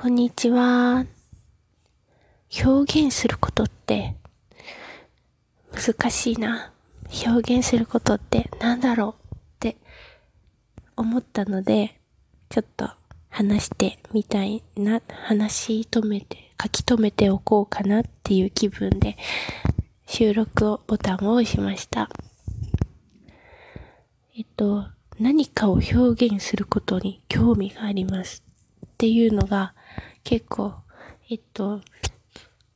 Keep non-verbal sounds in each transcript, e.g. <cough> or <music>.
こんにちは。表現することって難しいな。表現することって何だろうって思ったので、ちょっと話してみたいな、話し留めて、書き留めておこうかなっていう気分で収録をボタンを押しました。えっと、何かを表現することに興味がありますっていうのが結構、えっと、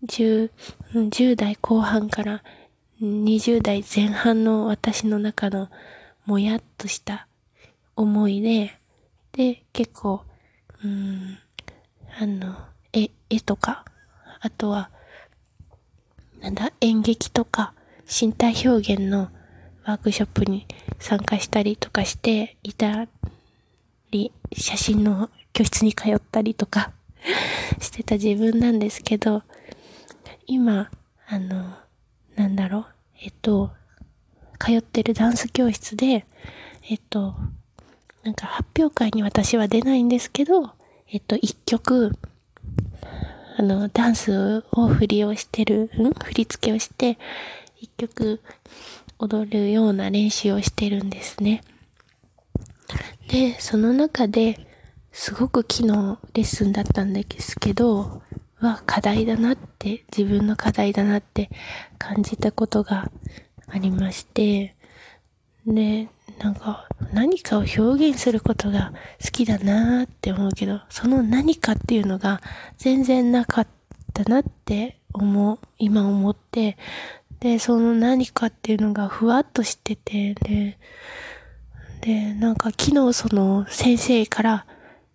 10、10代後半から20代前半の私の中のもやっとした思いで、で、結構、うん、あの、絵、絵とか、あとは、なんだ、演劇とか、身体表現のワークショップに参加したりとかしていたり、写真の教室に通ったりとか <laughs> してた自分なんですけど、今、あの、なんだろう、えっと、通ってるダンス教室で、えっと、なんか発表会に私は出ないんですけど、えっと、一曲、あの、ダンスを振りをしてる、ん？振り付けをして、一曲踊るような練習をしてるんですね。で、その中で、すごく昨日レッスンだったんですけど、は課題だなって、自分の課題だなって感じたことがありまして、で、なんか何かを表現することが好きだなって思うけど、その何かっていうのが全然なかったなって思う、今思って、で、その何かっていうのがふわっとしてて、で、で、なんか昨日その先生から、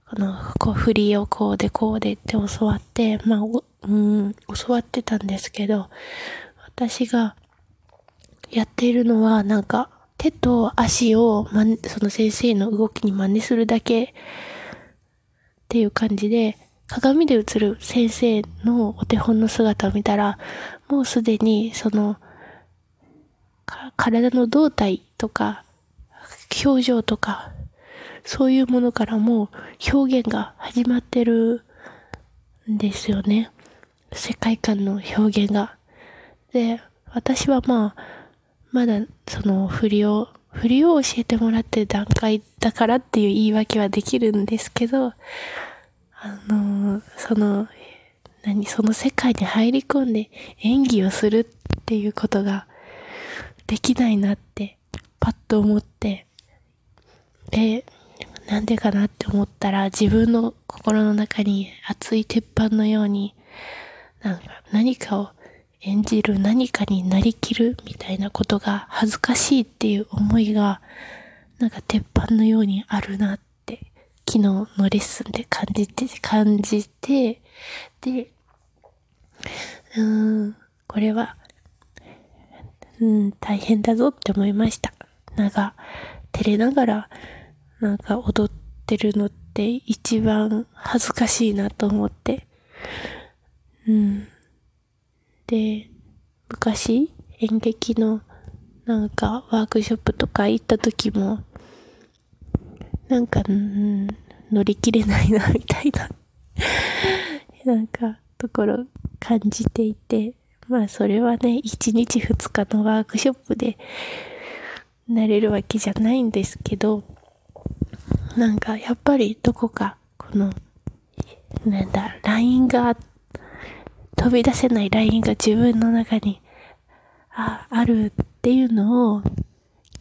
この、こう、振りをこうでこうでって教わって、まあ、うん、教わってたんですけど、私がやっているのは、なんか、手と足を、ま、その先生の動きに真似するだけっていう感じで、鏡で映る先生のお手本の姿を見たら、もうすでにその、体の胴体とか、表情とか、そういうものからも表現が始まってるんですよね。世界観の表現が。で、私はまあ、まだその振りを、振りを教えてもらってる段階だからっていう言い訳はできるんですけど、あの、その、何、その世界に入り込んで演技をするっていうことができないなってパッと思って、で、なんでかなって思ったら自分の心の中に熱い鉄板のように、なんか何かを演じる何かになりきるみたいなことが恥ずかしいっていう思いが、なんか鉄板のようにあるなって、昨日のレッスンで感じて、感じて、で、うーん、これは、うん、大変だぞって思いました。なんか、照れながら、なんか踊ってるのって一番恥ずかしいなと思って。うん。で、昔演劇のなんかワークショップとか行った時も、なんか、うん、乗り切れないな、みたいな <laughs> なんか、ところ感じていて、まあそれはね、1日2日のワークショップでなれるわけじゃないんですけど、なんかやっぱりどこかこの、なんだ、ラインが、飛び出せないラインが自分の中にああるっていうのを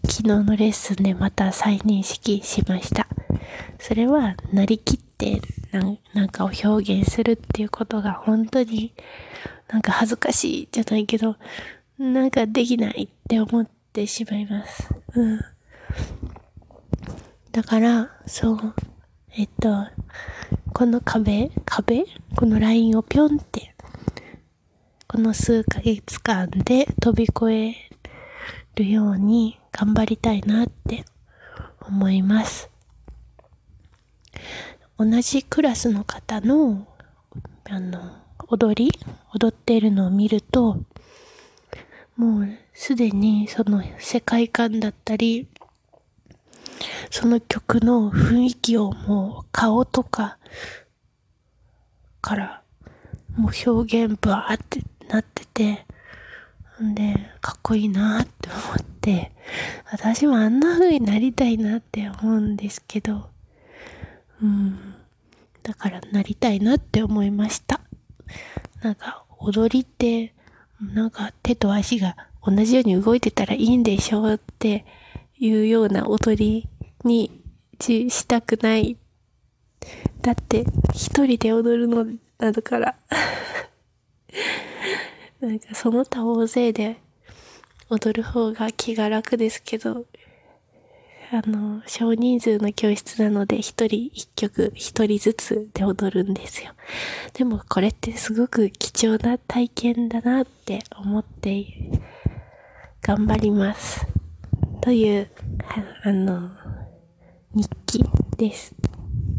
昨日のレッスンでまた再認識しました。それはなりきってなんかを表現するっていうことが本当になんか恥ずかしいじゃないけどなんかできないって思ってしまいます。うん。だから、そう、えっと、この壁、壁？このラインをぴょんって、この数ヶ月間で飛び越えるように頑張りたいなって思います。同じクラスの方の、あの、踊り？踊っているのを見ると、もうすでにその世界観だったり、その曲の雰囲気をもう顔とか、から、もう表現バーってなってて、んで、かっこいいなって思って、私もあんな風になりたいなって思うんですけど、うん。だからなりたいなって思いました。なんか、踊りって、なんか手と足が同じように動いてたらいいんでしょうっていうような踊りにししたくない。だって、一人で踊るのなのから。<laughs> なんかその他大勢で踊る方が気が楽ですけど、あの、少人数の教室なので一人一曲一人ずつで踊るんですよ。でもこれってすごく貴重な体験だなって思って頑張ります。という、あの、日記です。